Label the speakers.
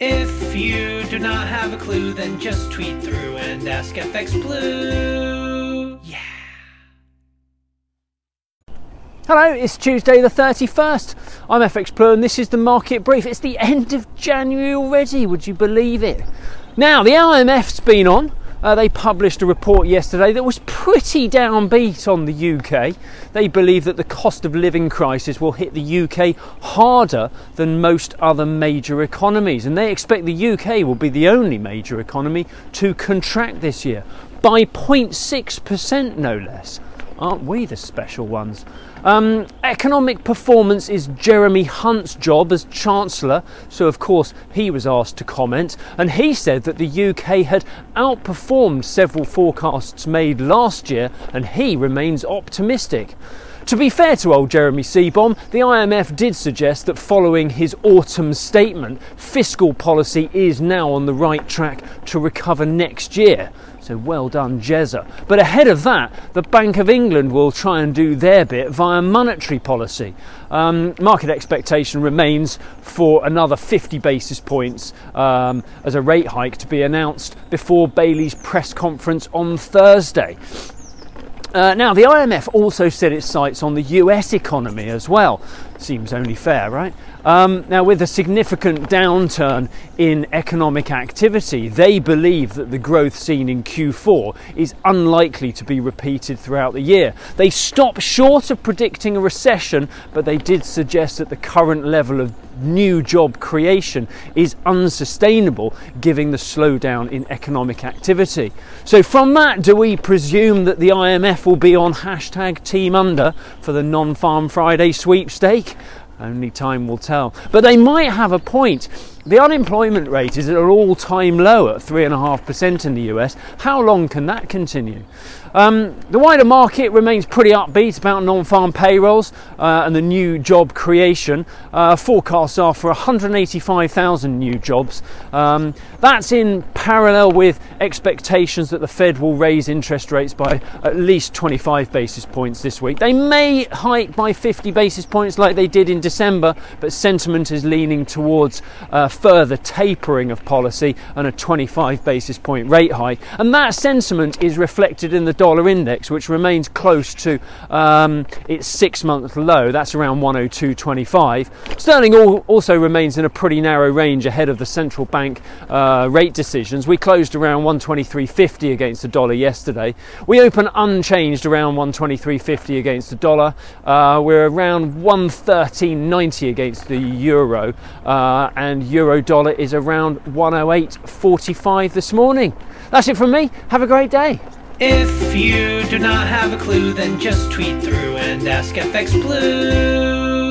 Speaker 1: If you do not have a clue, then just tweet through and ask FX Blue. Yeah.
Speaker 2: Hello, it's Tuesday the 31st. I'm FX Blue and this is the market brief. It's the end of January already, would you believe it? Now, the IMF's been on. Uh, they published a report yesterday that was pretty downbeat on the UK. They believe that the cost of living crisis will hit the UK harder than most other major economies, and they expect the UK will be the only major economy to contract this year by 0.6%, no less. Aren't we the special ones? Um, economic performance is Jeremy Hunt's job as Chancellor, so of course he was asked to comment, and he said that the UK had outperformed several forecasts made last year, and he remains optimistic. To be fair to old Jeremy Seebohm, the IMF did suggest that following his autumn statement, fiscal policy is now on the right track to recover next year. So well done, Jezza. But ahead of that, the Bank of England will try and do their bit via monetary policy. Um, market expectation remains for another 50 basis points um, as a rate hike to be announced before Bailey's press conference on Thursday. Uh, now, the IMF also set its sights on the US economy as well. Seems only fair, right? Um, now, with a significant downturn in economic activity, they believe that the growth seen in Q4 is unlikely to be repeated throughout the year. They stop short of predicting a recession, but they did suggest that the current level of new job creation is unsustainable given the slowdown in economic activity. So, from that, do we presume that the IMF will be on hashtag Team Under for the non farm Friday sweepstake? Only time will tell. But they might have a point. The unemployment rate is at an all time low at 3.5% in the US. How long can that continue? Um, the wider market remains pretty upbeat about non farm payrolls uh, and the new job creation. Uh, forecasts are for 185,000 new jobs. Um, that's in parallel with expectations that the Fed will raise interest rates by at least 25 basis points this week. They may hike by 50 basis points like they did in December, but sentiment is leaning towards uh, further tapering of policy and a 25 basis point rate hike. And that sentiment is reflected in the dollar index, which remains close to um, its six month low. That's around 102.25. Sterling also remains in a pretty narrow range ahead of the central bank uh, rate decisions. We closed around 123.50 against the dollar yesterday. We open unchanged around 123.50 against the dollar. Uh, we're around 113.90 against the euro, uh, and euro dollar is around 108.45 this morning. That's it from me. Have a great day.
Speaker 1: If you do not have a clue, then just tweet through and ask FX Blue.